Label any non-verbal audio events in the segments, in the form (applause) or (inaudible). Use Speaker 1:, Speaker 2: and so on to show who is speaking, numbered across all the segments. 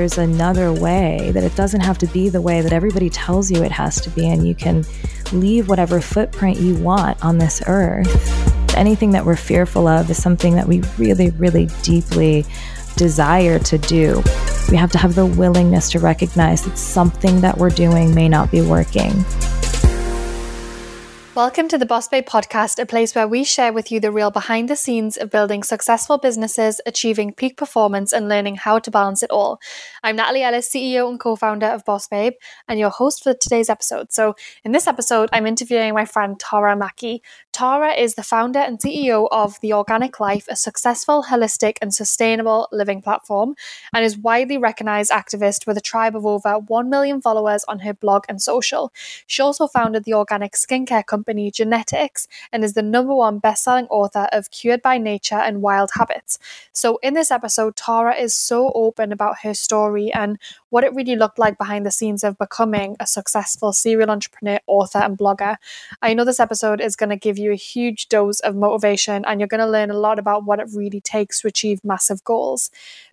Speaker 1: there's another way, that it doesn't have to be the way that everybody tells you it has to be, and you can leave whatever footprint you want on this earth. Anything that we're fearful of is something that we really, really deeply desire to do. We have to have the willingness to recognize that something that we're doing may not be working.
Speaker 2: Welcome to the Boss Babe podcast, a place where we share with you the real behind the scenes of building successful businesses, achieving peak performance, and learning how to balance it all. I'm Natalie Ellis, CEO and co founder of Boss Babe, and your host for today's episode. So, in this episode, I'm interviewing my friend Tara Mackey. Tara is the founder and CEO of The Organic Life, a successful, holistic, and sustainable living platform, and is widely recognized activist with a tribe of over 1 million followers on her blog and social. She also founded the organic skincare company Genetics and is the number one best-selling author of Cured by Nature and Wild Habits. So in this episode, Tara is so open about her story and what it really looked like behind the scenes of becoming a successful serial entrepreneur, author, and blogger. I know this episode is going to give you a huge dose of motivation and you're going to learn a lot about what it really takes to achieve massive goals.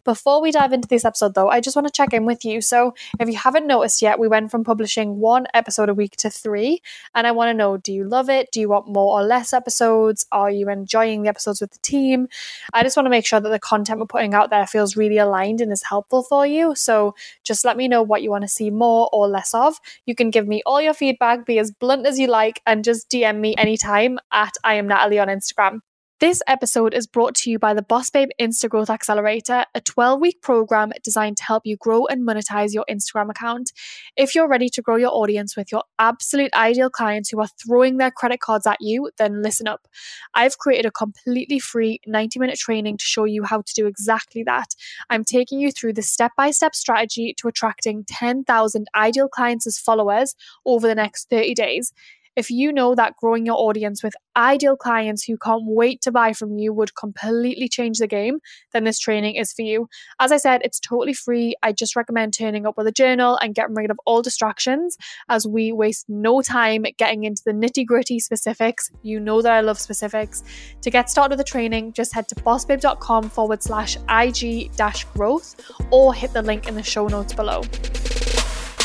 Speaker 2: Before we dive into this episode, though, I just want to check in with you. So, if you haven't noticed yet, we went from publishing one episode a week to three. And I want to know do you love it? Do you want more or less episodes? Are you enjoying the episodes with the team? I just want to make sure that the content we're putting out there feels really aligned and is helpful for you. So, just let me know what you want to see more or less of. You can give me all your feedback, be as blunt as you like, and just DM me anytime at I am Natalie on Instagram. This episode is brought to you by the Boss Babe Insta Growth Accelerator, a 12 week program designed to help you grow and monetize your Instagram account. If you're ready to grow your audience with your absolute ideal clients who are throwing their credit cards at you, then listen up. I've created a completely free 90 minute training to show you how to do exactly that. I'm taking you through the step by step strategy to attracting 10,000 ideal clients as followers over the next 30 days. If you know that growing your audience with ideal clients who can't wait to buy from you would completely change the game, then this training is for you. As I said, it's totally free. I just recommend turning up with a journal and getting rid of all distractions as we waste no time getting into the nitty gritty specifics. You know that I love specifics. To get started with the training, just head to bossbabe.com forward slash IG dash growth or hit the link in the show notes below.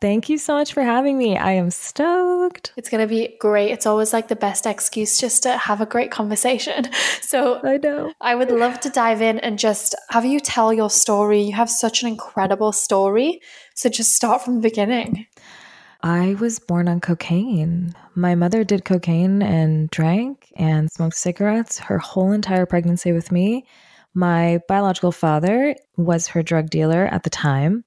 Speaker 1: Thank you so much for having me. I am stoked.
Speaker 2: It's going to be great. It's always like the best excuse just to have a great conversation. (laughs) So
Speaker 1: I know.
Speaker 2: I would love to dive in and just have you tell your story. You have such an incredible story. So just start from the beginning.
Speaker 1: I was born on cocaine. My mother did cocaine and drank and smoked cigarettes her whole entire pregnancy with me. My biological father was her drug dealer at the time.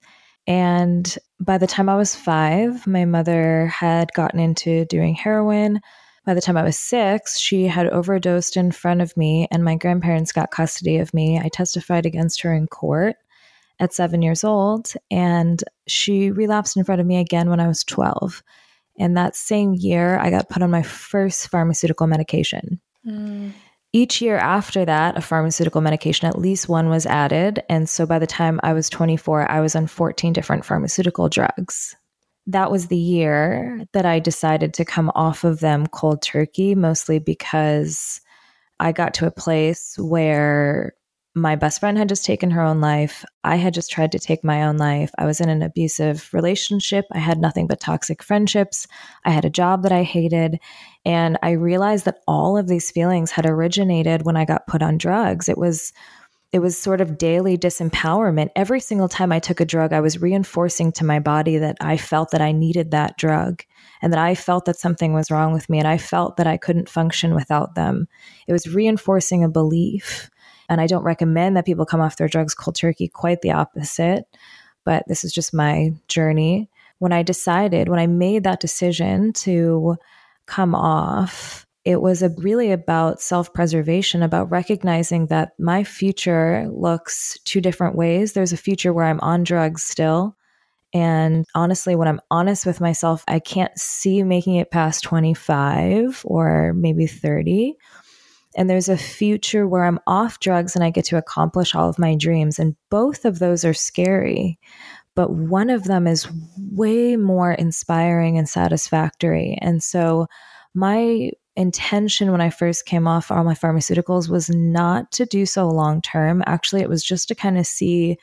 Speaker 1: And by the time I was five, my mother had gotten into doing heroin. By the time I was six, she had overdosed in front of me, and my grandparents got custody of me. I testified against her in court at seven years old, and she relapsed in front of me again when I was 12. And that same year, I got put on my first pharmaceutical medication. Mm. Each year after that, a pharmaceutical medication, at least one was added. And so by the time I was 24, I was on 14 different pharmaceutical drugs. That was the year that I decided to come off of them cold turkey, mostly because I got to a place where my best friend had just taken her own life. I had just tried to take my own life. I was in an abusive relationship. I had nothing but toxic friendships. I had a job that I hated. And I realized that all of these feelings had originated when I got put on drugs. It was it was sort of daily disempowerment. Every single time I took a drug, I was reinforcing to my body that I felt that I needed that drug and that I felt that something was wrong with me and I felt that I couldn't function without them. It was reinforcing a belief. And I don't recommend that people come off their drugs cold turkey, quite the opposite. But this is just my journey. When I decided, when I made that decision to come off, it was a, really about self preservation, about recognizing that my future looks two different ways. There's a future where I'm on drugs still, And honestly, when I'm honest with myself, I can't see making it past 25 or maybe 30. And there's a future where I'm off drugs and I get to accomplish all of my dreams. And both of those are scary. But one of them is way more inspiring and satisfactory. And so, my intention when I first came off all my pharmaceuticals was not to do so long term. Actually, it was just to kind of see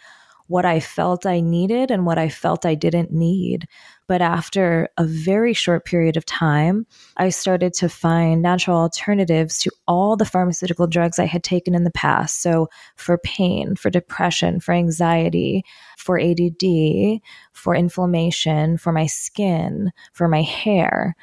Speaker 1: what I felt I needed and what I felt I didn't need. But after a very short period of time, I started to find natural alternatives to all the pharmaceutical drugs I had taken in the past. So, for pain, for depression, for anxiety, for ADD, for inflammation, for my skin, for my hair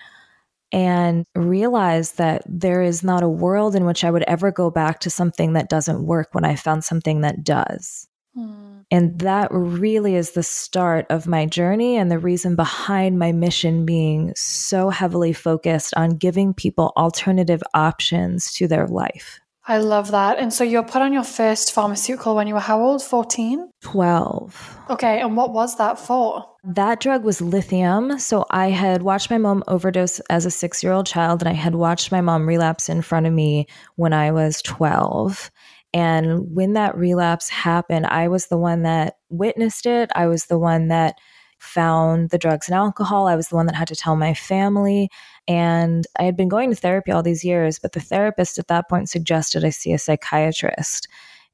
Speaker 1: and realize that there is not a world in which I would ever go back to something that doesn't work when I found something that does. Mm. And that really is the start of my journey and the reason behind my mission being so heavily focused on giving people alternative options to their life.
Speaker 2: I love that. And so you were put on your first pharmaceutical when you were how old? 14?
Speaker 1: 12.
Speaker 2: Okay. And what was that for?
Speaker 1: That drug was lithium. So I had watched my mom overdose as a six year old child, and I had watched my mom relapse in front of me when I was 12. And when that relapse happened, I was the one that witnessed it. I was the one that found the drugs and alcohol. I was the one that had to tell my family. And I had been going to therapy all these years, but the therapist at that point suggested I see a psychiatrist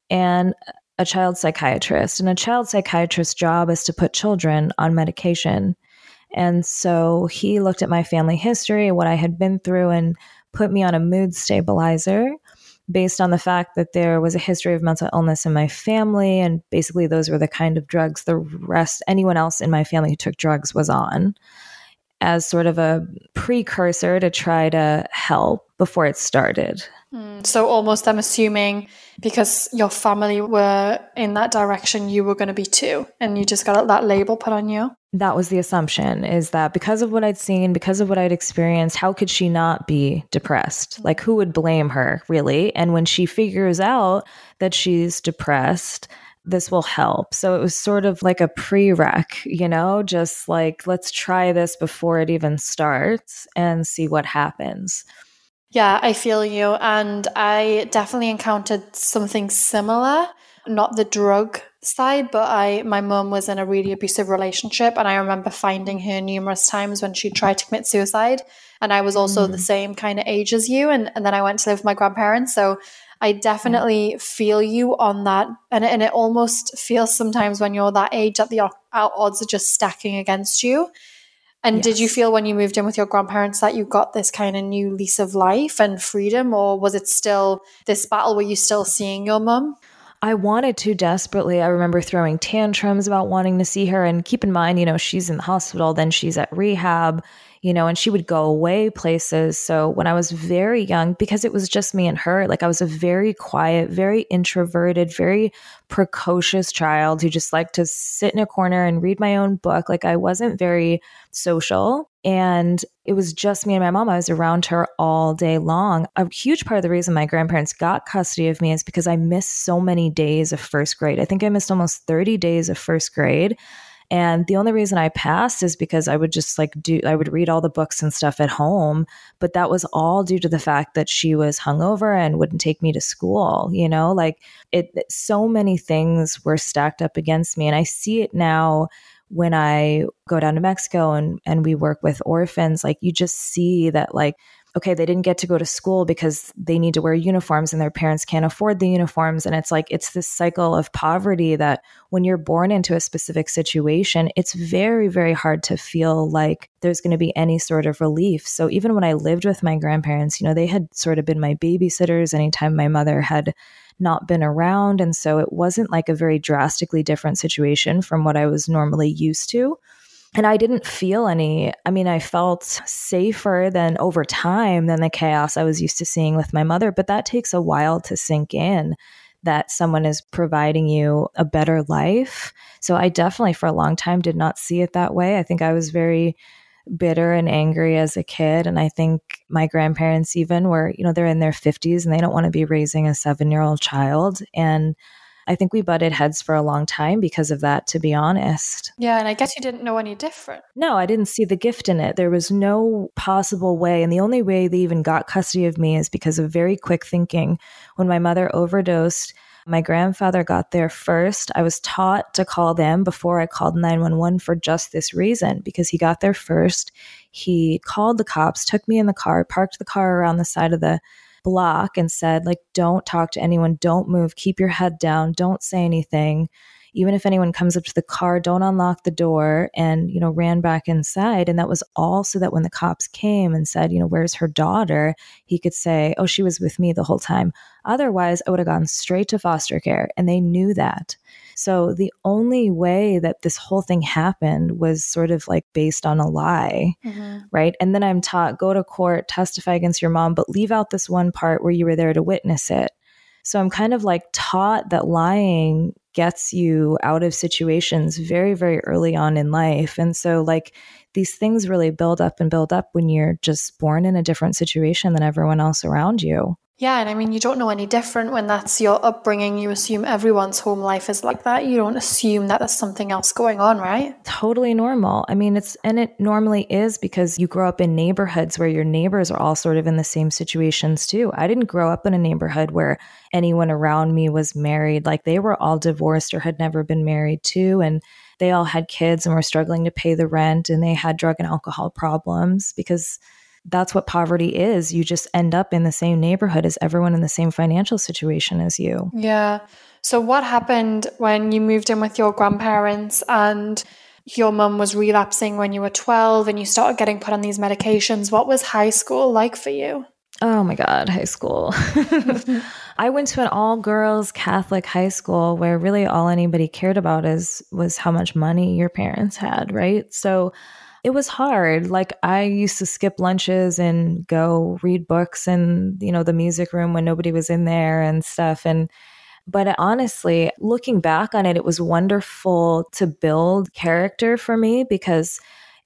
Speaker 1: and a child psychiatrist. And a child psychiatrist's job is to put children on medication. And so he looked at my family history, what I had been through, and put me on a mood stabilizer based on the fact that there was a history of mental illness in my family. And basically, those were the kind of drugs the rest, anyone else in my family who took drugs was on as sort of a precursor to try to help before it started.
Speaker 2: Mm, so, almost, I'm assuming because your family were in that direction, you were going to be too, and you just got that label put on you.
Speaker 1: That was the assumption is that because of what I'd seen, because of what I'd experienced, how could she not be depressed? Like, who would blame her, really? And when she figures out that she's depressed, this will help. So it was sort of like a prereq, you know, just like, let's try this before it even starts and see what happens.
Speaker 2: Yeah, I feel you. And I definitely encountered something similar, not the drug side, but I my mum was in a really abusive relationship and I remember finding her numerous times when she tried to commit suicide. And I was also mm. the same kind of age as you. And, and then I went to live with my grandparents. So I definitely feel you on that. And, and it almost feels sometimes when you're that age that the odds are just stacking against you. And yes. did you feel when you moved in with your grandparents that you got this kind of new lease of life and freedom, or was it still this battle? Were you still seeing your mum?
Speaker 1: I wanted to desperately. I remember throwing tantrums about wanting to see her. And keep in mind, you know, she's in the hospital, then she's at rehab you know, and she would go away places. So when I was very young, because it was just me and her, like I was a very quiet, very introverted, very precocious child who just liked to sit in a corner and read my own book. Like I wasn't very social. And it was just me and my mom. I was around her all day long. A huge part of the reason my grandparents got custody of me is because I missed so many days of first grade. I think I missed almost 30 days of first grade and the only reason I passed is because I would just like do, I would read all the books and stuff at home. But that was all due to the fact that she was hungover and wouldn't take me to school. You know, like it, so many things were stacked up against me. And I see it now when I go down to Mexico and, and we work with orphans. Like you just see that, like, okay, they didn't get to go to school because they need to wear uniforms and their parents can't afford the uniforms. And it's like, it's this cycle of poverty that when you're born into a specific situation, it's very, very hard to feel like there's going to be any sort of relief. So even when I lived with my grandparents, you know, they had sort of been my babysitters anytime my mother had not been around. And so it wasn't like a very drastically different situation from what I was normally used to and I didn't feel any, I mean, I felt safer than over time than the chaos I was used to seeing with my mother, but that takes a while to sink in that someone is providing you a better life. So I definitely, for a long time, did not see it that way. I think I was very bitter and angry as a kid. And I think my grandparents, even, were, you know, they're in their 50s and they don't want to be raising a seven year old child. And I think we butted heads for a long time because of that, to be honest.
Speaker 2: Yeah, and I guess you didn't know any different.
Speaker 1: No, I didn't see the gift in it. There was no possible way. And the only way they even got custody of me is because of very quick thinking. When my mother overdosed, my grandfather got there first. I was taught to call them before I called 911 for just this reason because he got there first. He called the cops, took me in the car, parked the car around the side of the block and said like don't talk to anyone, don't move, keep your head down, don't say anything even if anyone comes up to the car, don't unlock the door and, you know, ran back inside. And that was all so that when the cops came and said, you know, where's her daughter? He could say, oh, she was with me the whole time. Otherwise, I would have gone straight to foster care. And they knew that. So the only way that this whole thing happened was sort of like based on a lie, mm-hmm. right? And then I'm taught go to court, testify against your mom, but leave out this one part where you were there to witness it. So I'm kind of like taught that lying gets you out of situations very, very early on in life. And so, like, these things really build up and build up when you're just born in a different situation than everyone else around you.
Speaker 2: Yeah, and I mean, you don't know any different when that's your upbringing. You assume everyone's home life is like that. You don't assume that there's something else going on, right?
Speaker 1: Totally normal. I mean, it's, and it normally is because you grow up in neighborhoods where your neighbors are all sort of in the same situations too. I didn't grow up in a neighborhood where anyone around me was married. Like they were all divorced or had never been married too. And they all had kids and were struggling to pay the rent and they had drug and alcohol problems because that's what poverty is. You just end up in the same neighborhood as everyone in the same financial situation as you.
Speaker 2: Yeah. So, what happened when you moved in with your grandparents and your mum was relapsing when you were 12 and you started getting put on these medications? What was high school like for you?
Speaker 1: Oh my God, high school. (laughs) I went to an all girls Catholic high school where really all anybody cared about is was how much money your parents had, right? So it was hard. Like I used to skip lunches and go read books in, you know, the music room when nobody was in there and stuff. And, but honestly, looking back on it, it was wonderful to build character for me because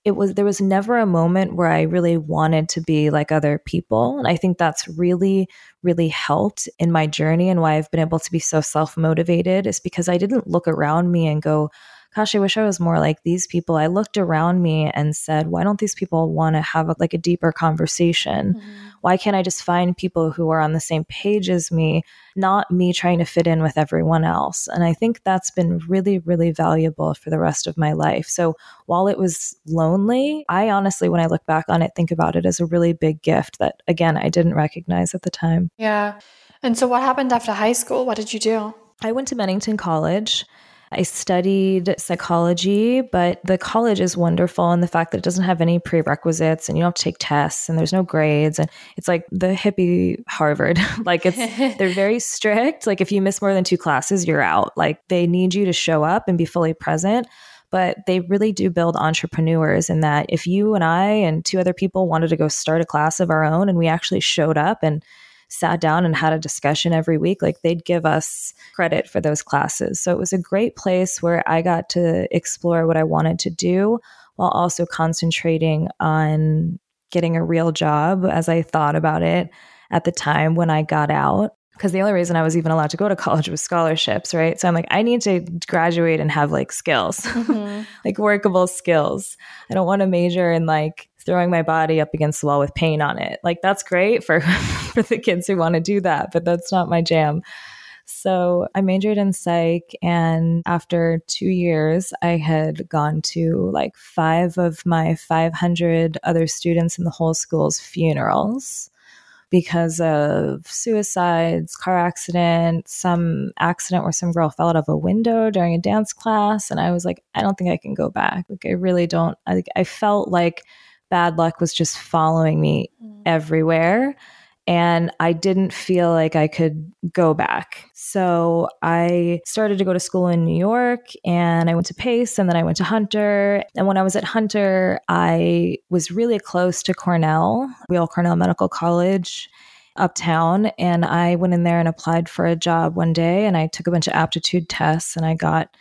Speaker 1: it was there was never a moment where I really wanted to be like other people. And I think that's really, really helped in my journey and why I've been able to be so self motivated is because I didn't look around me and go, gosh, I wish I was more like these people. I looked around me and said, why don't these people want to have a, like a deeper conversation? Mm-hmm. Why can't I just find people who are on the same page as me, not me trying to fit in with everyone else? And I think that's been really, really valuable for the rest of my life. So while it was lonely, I honestly, when I look back on it, think about it as a really big gift that, again, I didn't recognize at the time.
Speaker 2: Yeah. And so what happened after high school? What did you do?
Speaker 1: I went to Bennington College. I studied psychology, but the college is wonderful in the fact that it doesn't have any prerequisites and you don't have to take tests and there's no grades. And it's like the hippie Harvard. (laughs) like it's, (laughs) they're very strict. Like if you miss more than two classes, you're out. Like they need you to show up and be fully present but they really do build entrepreneurs in that if you and I and two other people wanted to go start a class of our own and we actually showed up and sat down and had a discussion every week, like they'd give us credit for those classes. So it was a great place where I got to explore what I wanted to do while also concentrating on getting a real job as I thought about it at the time when I got out. Because the only reason I was even allowed to go to college was scholarships, right? So I'm like, I need to graduate and have like skills, mm-hmm. (laughs) like workable skills. I don't want to major in like throwing my body up against the wall with pain on it. Like that's great for (laughs) for the kids who want to do that, but that's not my jam. So I majored in psych. And after two years, I had gone to like five of my 500 other students in the whole school's funerals because of suicides, car accident, some accident where some girl fell out of a window during a dance class. And I was like, I don't think I can go back. Like, I really don't. I, I felt like bad luck was just following me mm. everywhere. And I didn't feel like I could go back. So I started to go to school in New York and I went to Pace and then I went to Hunter. And when I was at Hunter, I was really close to Cornell, Weill Cornell Medical College uptown. And I went in there and applied for a job one day and I took a bunch of aptitude tests and I got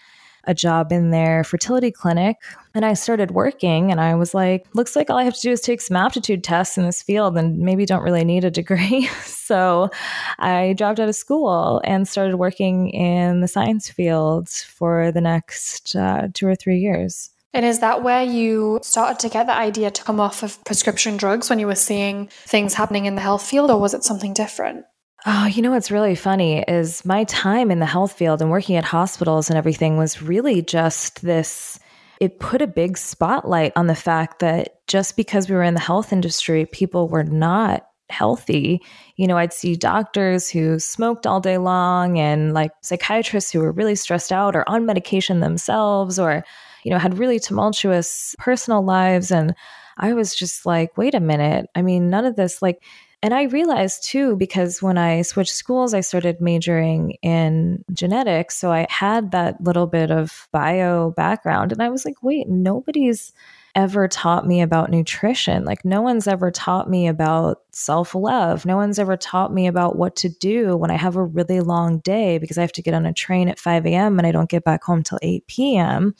Speaker 1: a job in their fertility clinic. And I started working and I was like, looks like all I have to do is take some aptitude tests in this field and maybe don't really need a degree. (laughs) so I dropped out of school and started working in the science field for the next uh, two or three years.
Speaker 2: And is that where you started to get the idea to come off of prescription drugs when you were seeing things happening in the health field, or was it something different?
Speaker 1: Oh, you know what's really funny is my time in the health field and working at hospitals and everything was really just this. It put a big spotlight on the fact that just because we were in the health industry, people were not healthy. You know, I'd see doctors who smoked all day long and like psychiatrists who were really stressed out or on medication themselves or you know, had really tumultuous personal lives. And I was just like, wait a minute. I mean, none of this, like, and I realized too, because when I switched schools, I started majoring in genetics. So I had that little bit of bio background. And I was like, wait, nobody's ever taught me about nutrition. Like, no one's ever taught me about self love. No one's ever taught me about what to do when I have a really long day because I have to get on a train at 5 a.m. and I don't get back home till 8 p.m.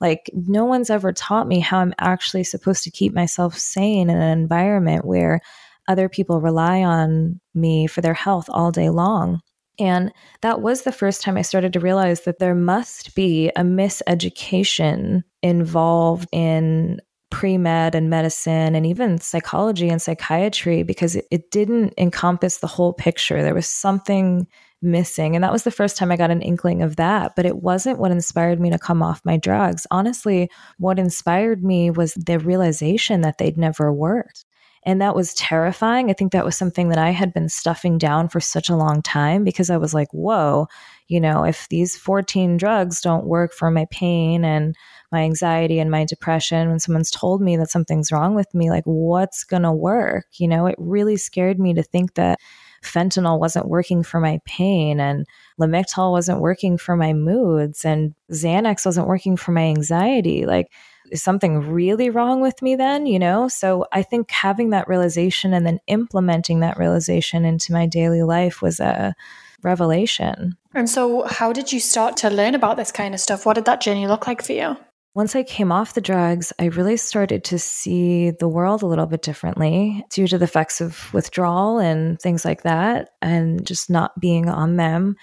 Speaker 1: Like, no one's ever taught me how I'm actually supposed to keep myself sane in an environment where other people rely on me for their health all day long. And that was the first time I started to realize that there must be a miseducation involved in pre med and medicine and even psychology and psychiatry because it, it, didn't encompass the whole picture. There was something missing. And that was the first time I got an inkling of that. But it wasn't what inspired me to come off my drugs. Honestly, what inspired me was the realization that they'd never worked. And that was terrifying. I think that was something that I had been stuffing down for such a long time because I was like, whoa, you know, if these 14 drugs don't work for my pain and my anxiety and my depression, when someone's told me that something's wrong with me, like, what's going to work? You know, it really scared me to think that fentanyl wasn't working for my pain and Lamictal wasn't working for my moods and Xanax wasn't working for my anxiety. Like, is something really wrong with me then? You know? So I think having that realization and then implementing that realization into my daily life was a revelation.
Speaker 2: And so, how did you start to learn about this kind of stuff? What did that journey look like for you?
Speaker 1: Once I came off the drugs, I really started to see the world a little bit differently due to the effects of withdrawal and things like that, and just not being on them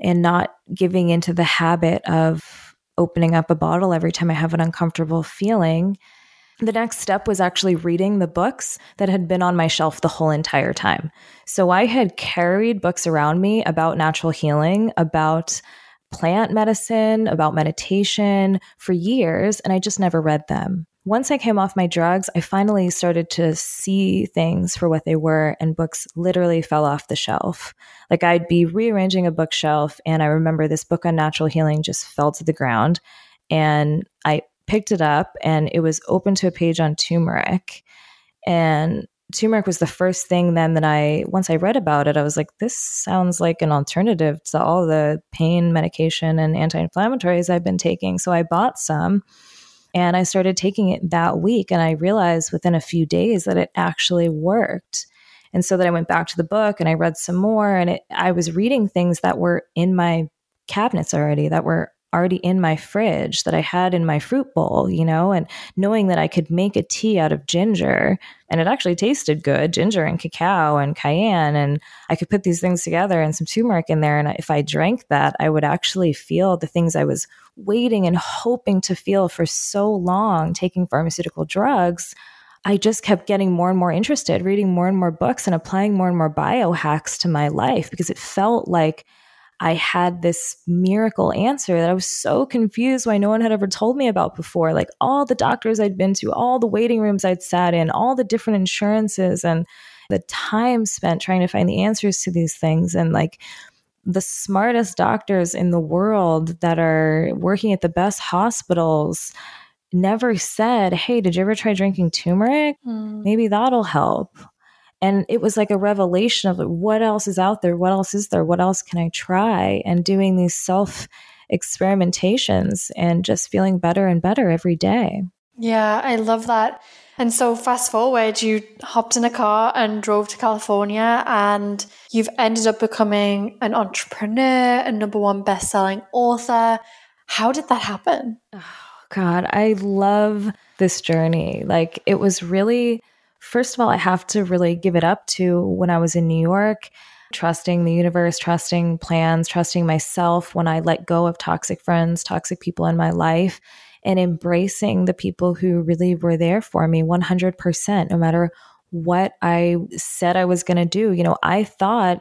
Speaker 1: and not giving into the habit of opening up a bottle every time I have an uncomfortable feeling. The next step was actually reading the books that had been on my shelf the whole entire time. So I had carried books around me about natural healing, about plant medicine, about meditation for years, and I just never read them. Once I came off my drugs, I finally started to see things for what they were, and books literally fell off the shelf. Like I'd be rearranging a bookshelf, and I remember this book on natural healing just fell to the ground. And I picked it up, and it was open to a page on turmeric. And turmeric was the first thing then that I, once I read about it, I was like, this sounds like an alternative to all the pain medication and anti inflammatories I've been taking. So I bought some and I started taking it that week. And I realized within a few days that it actually worked. And so then I went back to the book and I read some more and it, I was reading things that were in my cabinets already that were already in my fridge that I had in my fruit bowl, you know, and knowing that I could make a tea out of ginger and it actually tasted good ginger and cacao and cayenne. And I could put these things together and some turmeric in there. And if I drank that, I would actually feel the things I was waiting and hoping to feel for so long taking pharmaceutical drugs. I just kept getting more and more interested, reading more and more books and applying more and more biohacks to my life because it felt like I had this miracle answer that I was so confused why no one had ever told me about before. Like all the doctors I'd been to, all the waiting rooms I'd sat in, all the different insurances, and the time spent trying to find the answers to these things. And like the smartest doctors in the world that are working at the best hospitals never said, Hey, did you ever try drinking turmeric? Mm. Maybe that'll help. And it was like a revelation of what else is out there? What else is there? What else can I try? And doing these self experimentations and just feeling better and better every day.
Speaker 2: Yeah, I love that. And so, fast forward, you hopped in a car and drove to California, and you've ended up becoming an entrepreneur, a number one best selling author. How did that happen?
Speaker 1: Oh, God, I love this journey. Like, it was really, first of all, I have to really give it up to when I was in New York, trusting the universe, trusting plans, trusting myself when I let go of toxic friends, toxic people in my life, and embracing the people who really were there for me 100%, no matter what I said I was going to do. You know, I thought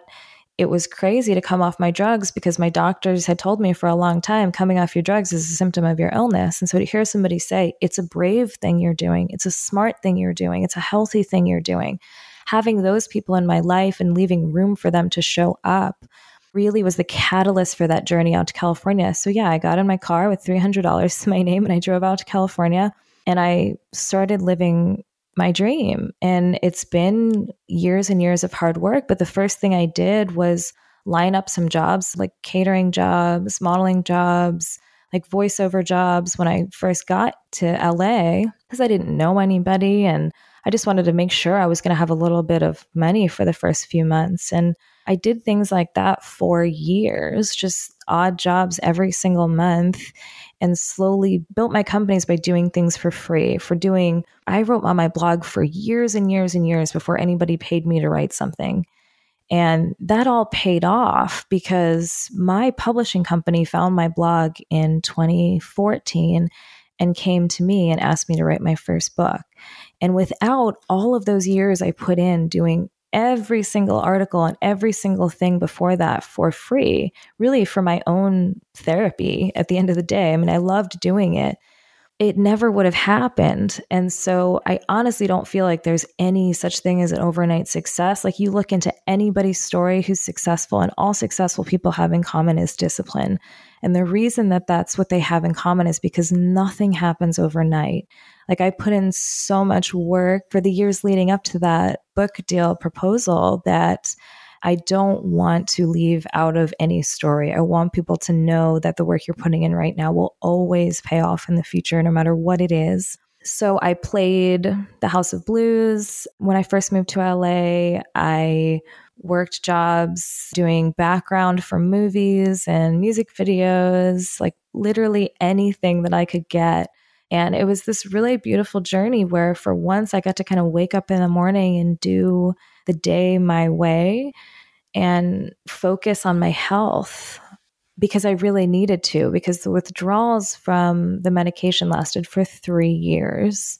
Speaker 1: it was crazy to come off my drugs because my doctors had told me for a long time coming off your drugs is a symptom of your illness. And so to hear somebody say it's a brave thing you're doing, it's a smart thing you're doing, it's a healthy thing you're doing, having those people in my life and leaving room for them to show up really was the catalyst for that journey out to California. So yeah, I got in my car with $300 to my name and I drove out to California and I started living my dream. And it's been years and years of hard work. But the first thing I did was line up some jobs, like catering jobs, modeling jobs, like voiceover jobs when I first got to LA because I didn't know anybody. And I just wanted to make sure I was going to have a little bit of money for the first few months. And I did things like that for years, just odd jobs every single month and slowly built my companies by doing things for free, for doing, I wrote on my blog for years and years and years before anybody paid me to write something. And that all paid off because my publishing company found my blog in 2014 and came to me and asked me to write my first book. And without all of those years I put in doing every single article and every single thing before that for free, really for my own therapy at the end of the day. I mean, I loved doing it. It never would have happened. And so I honestly don't feel like there's any such thing as an overnight success. Like you look into anybody's story who's successful, and all successful people have in common is discipline. And the reason that that's what they have in common is because nothing happens overnight. Like I put in so much work for the years leading up to that book deal proposal that I don't want to leave out of any story. I want people to know that the work you're putting in right now will always pay off in the future, no matter what it is. So I played the House of Blues. When I first moved to LA, I worked jobs doing background for movies and music videos, like literally anything that I could get and it was this really beautiful journey where, for once, I got to kind of wake up in the morning and do the day my way and focus on my health because I really needed to, because the withdrawals from the medication lasted for three years.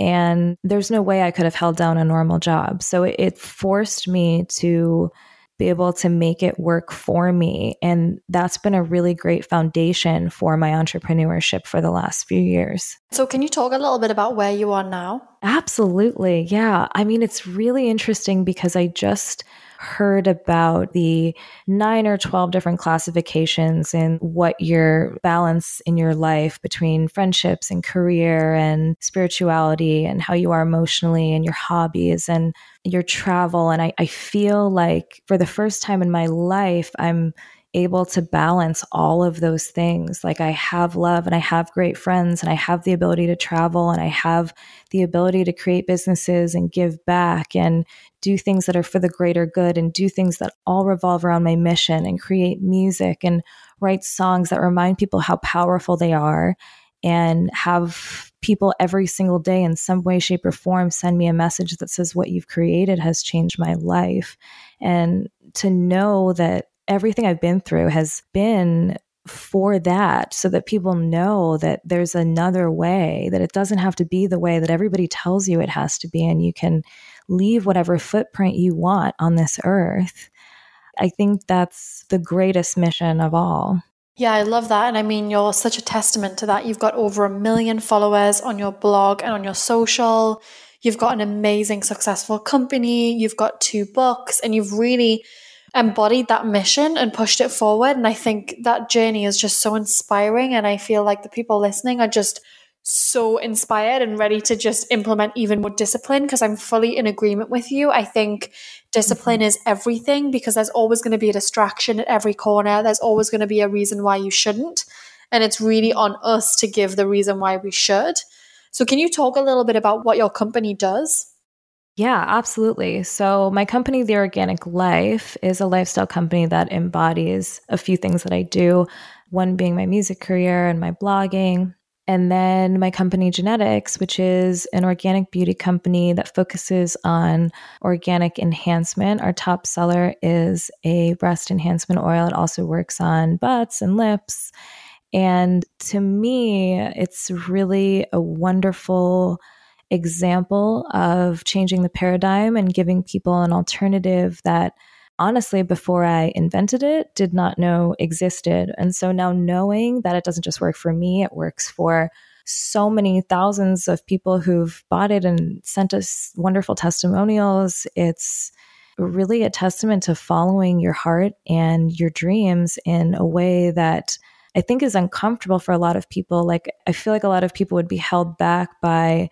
Speaker 1: And there's no way I could have held down a normal job. So it, it forced me to be able to make it work for me. And that's been a really great foundation for my entrepreneurship for the last few years.
Speaker 2: So, can you talk a little bit about where you are now?
Speaker 1: Absolutely. Yeah. I mean, it's really interesting because I just heard about the nine or 12 different classifications and what your balance in your life between friendships and career and spirituality and how you are emotionally and your hobbies and your travel. And I, I feel like for the first time in my life, I'm able to balance all of those things. Like I have love and I have great friends and I have the ability to travel and I have the ability to create businesses and give back and do things that are for the greater good and do things that all revolve around my mission and create music and write songs that remind people how powerful they are and have people every single day in some way, shape, or form send me a message that says, What you've created has changed my life. And to know that everything I've been through has been for that so that people know that there's another way, that it doesn't have to be the way that everybody tells you it has to be, and you can leave whatever footprint you want on this earth. I think that's the greatest mission of all.
Speaker 2: Yeah, I love that. And I mean, you're such a testament to that. You've got over a million followers on your blog and on your social. You've got an amazing, successful company. You've got two books, and you've really embodied that mission and pushed it forward. And I think that journey is just so inspiring. And I feel like the people listening are just so inspired and ready to just implement even more discipline because I'm fully in agreement with you. I think discipline mm-hmm. is everything because there's always going to be a distraction at every corner. There's always going to be a reason why you shouldn't. And it's really on us to give the reason why we should. So, can you talk a little bit about what your company does?
Speaker 1: Yeah, absolutely. So, my company, The Organic Life, is a lifestyle company that embodies a few things that I do, one being my music career and my blogging. And then my company, Genetics, which is an organic beauty company that focuses on organic enhancement. Our top seller is a breast enhancement oil. It also works on butts and lips. And to me, it's really a wonderful example of changing the paradigm and giving people an alternative that honestly before I invented it did not know existed. And so now knowing that it doesn't just work for me, it works for so many thousands of people who've bought it and sent us wonderful testimonials. It's really a testament to following your heart and your dreams in a way that I think is uncomfortable for a lot of people. Like, I feel like a lot of people would be held back by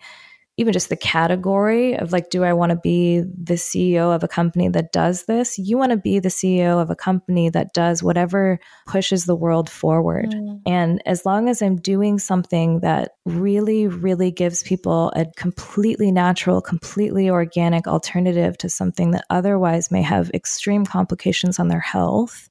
Speaker 1: even just the category of like, do I want to be the CEO of a company that does this? You want to be the CEO of a company that does whatever pushes the world forward. Mm. And as long as I'm doing something that really, really gives people a completely natural, completely organic alternative to something that otherwise may have extreme complications on their health,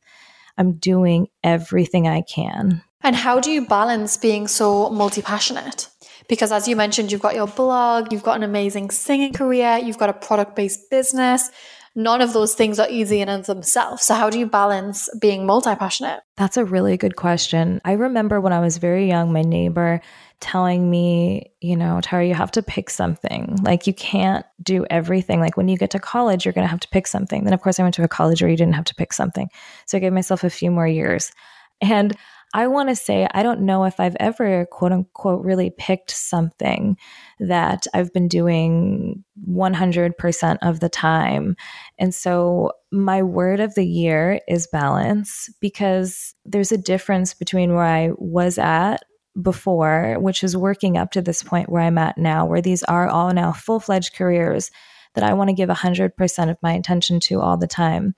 Speaker 1: I'm doing everything I can.
Speaker 2: And how do you balance being so multi passionate? Because as you mentioned, you've got your blog, you've got an amazing singing career, you've got a product based business. None of those things are easy in and of themselves. So, how do you balance being multi passionate?
Speaker 1: That's a really good question. I remember when I was very young, my neighbor telling me, you know, Tara, you have to pick something. Like, you can't do everything. Like, when you get to college, you're going to have to pick something. Then, of course, I went to a college where you didn't have to pick something. So, I gave myself a few more years. And I want to say, I don't know if I've ever, quote unquote, really picked something that I've been doing 100% of the time. And so my word of the year is balance because there's a difference between where I was at before, which is working up to this point where I'm at now, where these are all now full fledged careers that I want to give 100% of my attention to all the time.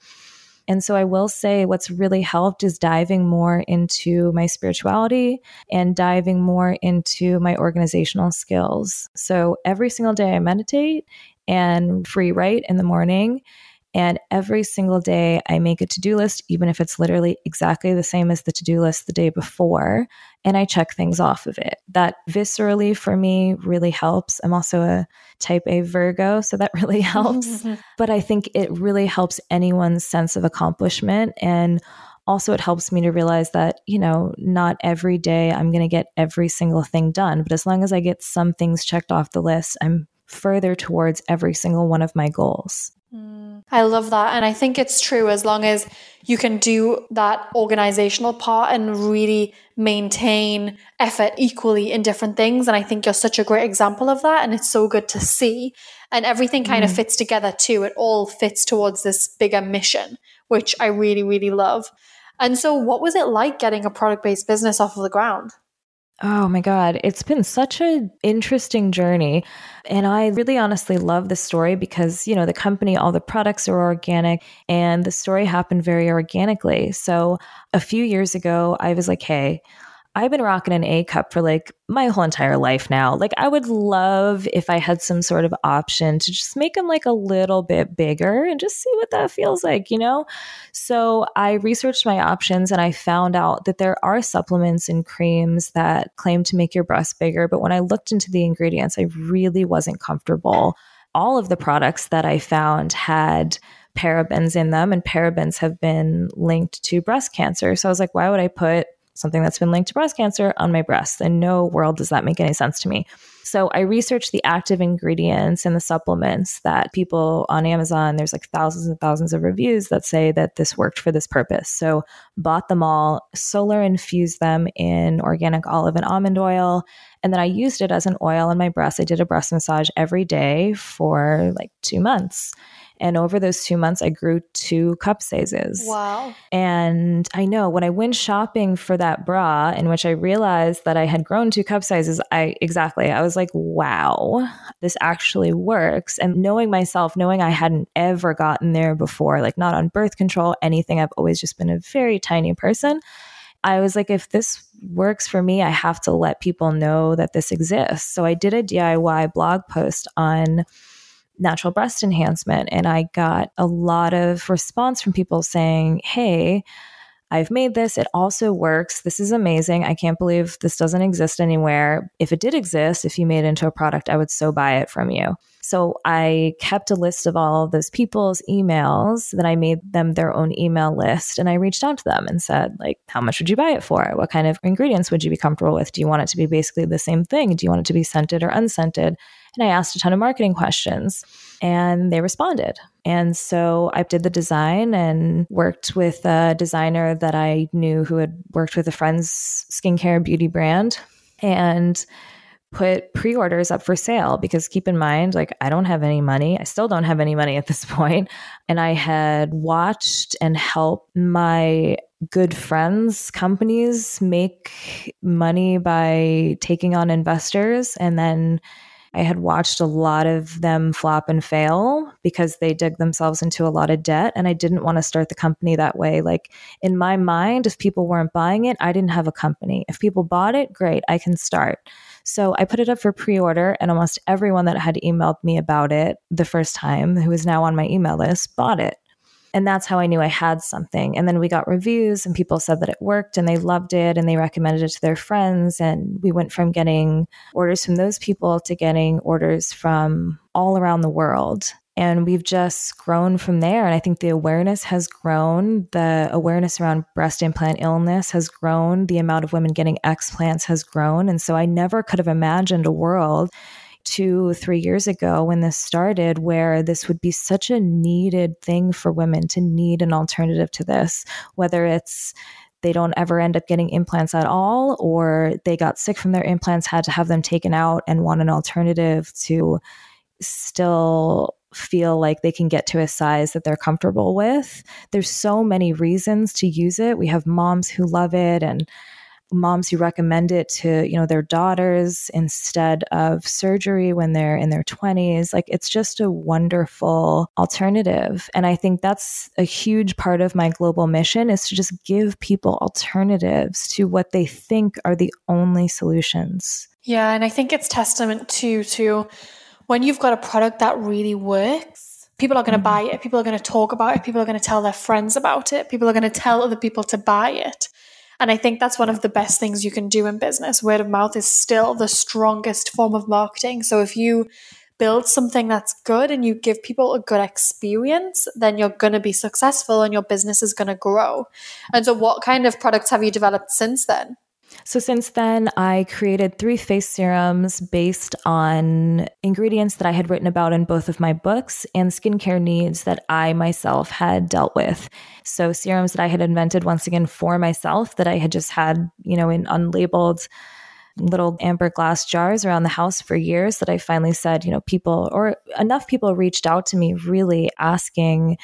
Speaker 1: And so I will say what's really helped is diving more into my spirituality and diving more into my organizational skills. So every single day I meditate and free write in the morning. And every single day, I make a to do list, even if it's literally exactly the same as the to do list the day before and I check things off of it. That viscerally for me really helps. I'm also a type A Virgo, so that (laughs) really helps. (laughs) but I think it really helps anyone's sense of accomplishment. And also, it helps me to realize that, you know, not every day I'm going to get every single thing done. But as long as I get some things checked off the list, I'm further towards every single one of my goals.
Speaker 2: Mm, I love that. And I think it's true as long as you can do that organizational part and really maintain effort equally in different things. And I think you're such a great example of that. And it's so good to see. And everything kind mm. of fits together too. It all fits towards this bigger mission, which I really, really love. And so, what was it like getting a product based business off of the ground?
Speaker 1: Oh my God. It's been such an interesting journey. And I really honestly love the story because, you know, the company, all the products are organic and the story happened very organically. So a few years ago, I was like, hey, I've been rocking an A cup for like my whole entire life now. Like, I would love if I had some sort of option to just make them like a little bit bigger and just see what that feels like, you know? So I researched my options and I found out that there are supplements and creams that claim to make your breasts bigger. But when I looked into the ingredients, I really wasn't comfortable. All of the products that I found had parabens in them, and parabens have been linked to breast cancer. So I was like, why would I put something that's been linked to breast cancer on my breast. In no world does that make any sense to me. So I researched the active ingredients and the supplements that people on Amazon, there's like thousands and thousands of reviews that say that this worked for this purpose. So bought them all, solar infused them in organic olive and almond oil. And then I used it as an oil on my breasts. I did a breast massage every day for like two months. And over those two months, I grew two cup sizes.
Speaker 2: Wow.
Speaker 1: And I know when I went shopping for that bra, in which I realized that I had grown two cup sizes, I exactly, I was like, wow, this actually works. And knowing myself, knowing I hadn't ever gotten there before, like not on birth control, anything, I've always just been a very tiny person. I was like, if this works for me, I have to let people know that this exists. So I did a DIY blog post on natural breast enhancement. And I got a lot of response from people saying, Hey, I've made this. It also works. This is amazing. I can't believe this doesn't exist anywhere. If it did exist, if you made it into a product, I would so buy it from you. So I kept a list of all of those people's emails that I made them their own email list. And I reached out to them and said, like, how much would you buy it for? What kind of ingredients would you be comfortable with? Do you want it to be basically the same thing? Do you want it to be scented or unscented? And I asked a ton of marketing questions and they responded. And so I did the design and worked with a designer that I knew who had worked with a friend's skincare beauty brand and put pre-orders up for sale because keep in mind like I don't have any money. I still don't have any money at this point. (laughs) point and I had watched and helped my good friends companies make money by taking on investors and then I had watched a lot of them flop and fail because they dug themselves into a lot of debt. And I didn't want to start the company that way. Like in my mind, if people weren't buying it, I didn't have a company. If people bought it, great, I can start. So I put it up for pre order, and almost everyone that had emailed me about it the first time, who is now on my email list, bought it. And that's how I knew I had something. And then we got reviews, and people said that it worked and they loved it and they recommended it to their friends. And we went from getting orders from those people to getting orders from all around the world. And we've just grown from there. And I think the awareness has grown. The awareness around breast implant illness has grown. The amount of women getting explants has grown. And so I never could have imagined a world two, three years ago when this started, where this would be such a needed thing for women to need an alternative to this, whether it's they don't ever end up getting implants at all, or they got sick from their implants, had to have them taken out, and want an alternative to still feel like they can get to a size that they're comfortable with. There's so many reasons to use it. We have moms who love it and moms who recommend it to you know their daughters instead of surgery when they're in their 20s like it's just a wonderful alternative. And i think that's a huge part of my global mission is to just give people alternatives to what they think are the only solutions.
Speaker 2: Yeah and i think it's testament to to when you've got a product that really works people are going to mm-hmm. buy it. People are going to talk about it. People are going to tell their friends about it. People are going to tell other people to buy it and I think that's one of the best things you can do in business. Word of mouth is still the strongest form of marketing. So if you build something that's good and you give people a good experience, then you're going to be successful and your business is going to grow. And so, what kind of products have you developed since then?
Speaker 1: So, since then, I created three face serums based on ingredients that I had written about in both of my books and skincare needs that I myself had dealt with. So, serums that I had invented once again for myself that I had just had, you know, in unlabeled little amber glass jars around the house for years that I finally said, you know, people or enough people reached out to me really asking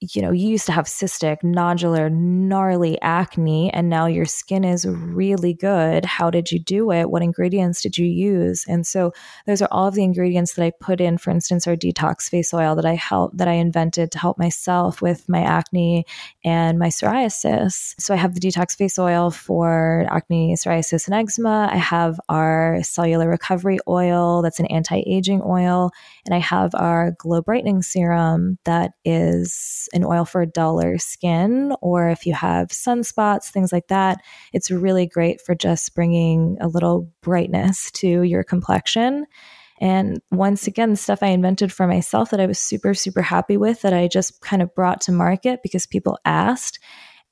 Speaker 1: you know, you used to have cystic, nodular, gnarly acne, and now your skin is really good. How did you do it? What ingredients did you use? And so those are all of the ingredients that I put in, for instance, our detox face oil that I help that I invented to help myself with my acne and my psoriasis. So I have the detox face oil for acne, psoriasis, and eczema. I have our cellular recovery oil that's an anti-aging oil, and I have our glow brightening serum that is an oil for duller skin, or if you have sunspots, things like that, it's really great for just bringing a little brightness to your complexion. And once again, stuff I invented for myself that I was super, super happy with that I just kind of brought to market because people asked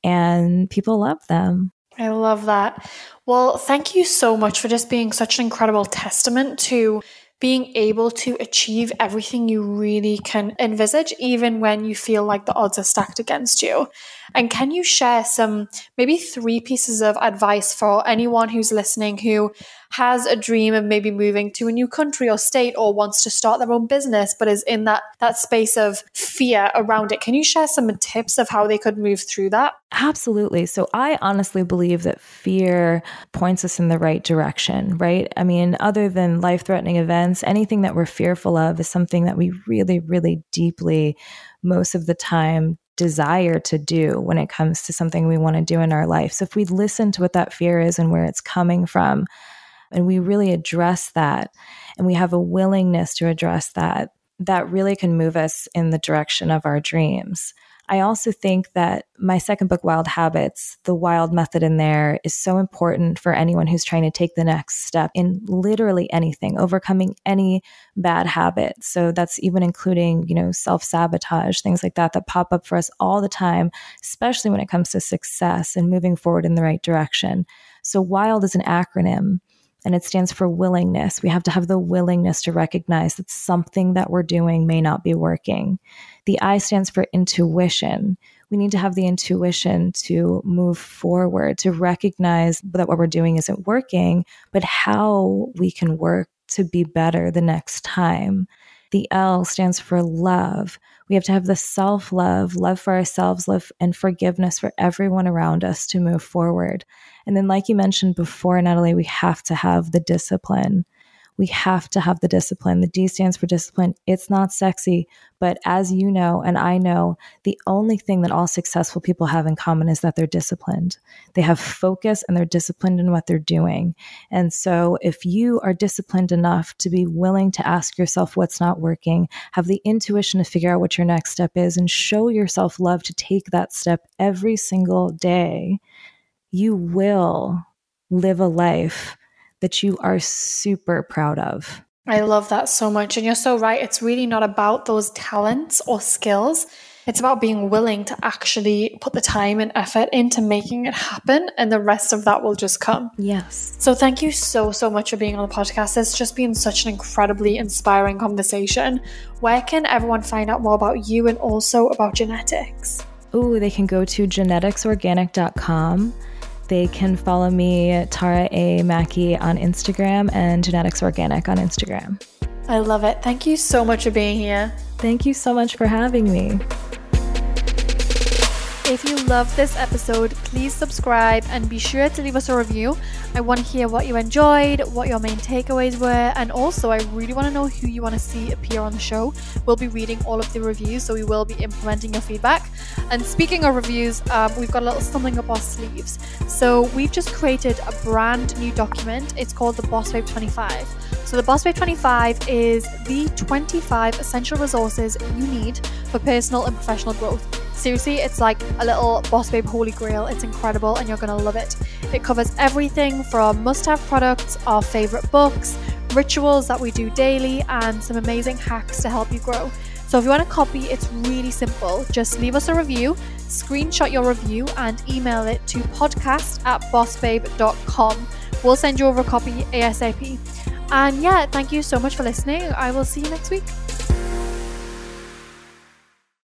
Speaker 1: and people love them.
Speaker 2: I love that. Well, thank you so much for just being such an incredible testament to being able to achieve everything you really can envisage, even when you feel like the odds are stacked against you. And can you share some, maybe three pieces of advice for anyone who's listening who has a dream of maybe moving to a new country or state or wants to start their own business, but is in that, that space of fear around it? Can you share some tips of how they could move through that?
Speaker 1: Absolutely. So I honestly believe that fear points us in the right direction, right? I mean, other than life threatening events, anything that we're fearful of is something that we really, really deeply, most of the time, desire to do when it comes to something we want to do in our life. So if we listen to what that fear is and where it's coming from, and we really address that, and we have a willingness to address that, that really can move us in the direction of our dreams. I also think that my second book, Wild Habits, the wild method in there is so important for anyone who's trying to take the next step in literally anything, overcoming any bad habit. So that's even including, you know, self sabotage, things like that that pop up for us all the time, especially when it comes to success and moving forward in the right direction. So, WILD is an acronym and it stands for willingness. We have to have the willingness to recognize that something that we're doing may not be working. The I stands for intuition. We need to have the intuition to move forward, to recognize that what we're doing isn't working, but how we can work to be better the next time. The L stands for love. We have to have the self love, love for ourselves, love and forgiveness for everyone around us to move forward. And then, like you mentioned before, Natalie, we have to have the discipline we have to have the discipline. The D stands for discipline. It's not sexy, but as you know, and I know, the only thing that all successful people have in common is that they're disciplined. They have focus and they're disciplined in what they're doing. And so, if you are disciplined enough to be willing to ask yourself what's not working, have the intuition to figure out what your next step is, and show yourself love to take that step every single day, you will live a life that you are super proud of.
Speaker 2: I love that so much. And you're so right. It's really not about those talents or skills. It's about being willing to actually put the time and effort into making it happen, and the rest of that will just come.
Speaker 1: Yes.
Speaker 2: So, thank you so, so much for being on the podcast. It's just been such an incredibly inspiring conversation. Where can everyone find out more about you and also about genetics?
Speaker 1: Oh, they can go to geneticsorganic.com. They can follow me, Tara A. Mackey, on Instagram and Genetics Organic on Instagram.
Speaker 2: I love it. Thank you so much for being here.
Speaker 1: Thank you so much for having me.
Speaker 2: If you love this episode, please subscribe and be sure to leave us a review. I want to hear what you enjoyed, what your main takeaways were, and also I really want to know who you want to see appear on the show. We'll be reading all of the reviews, so we will be implementing your feedback. And speaking of reviews, um, we've got a little something up our sleeves. So we've just created a brand new document. It's called the Boss Babe 25. So the Boss Babe 25 is the 25 essential resources you need for personal and professional growth. Seriously, it's like a little Boss Babe holy grail. It's incredible and you're going to love it. It covers everything from must have products, our favorite books, rituals that we do daily, and some amazing hacks to help you grow. So if you want a copy, it's really simple. Just leave us a review, screenshot your review, and email it to podcast at bossbabe.com. We'll send you over a copy ASAP. And yeah, thank you so much for listening. I will see you next week.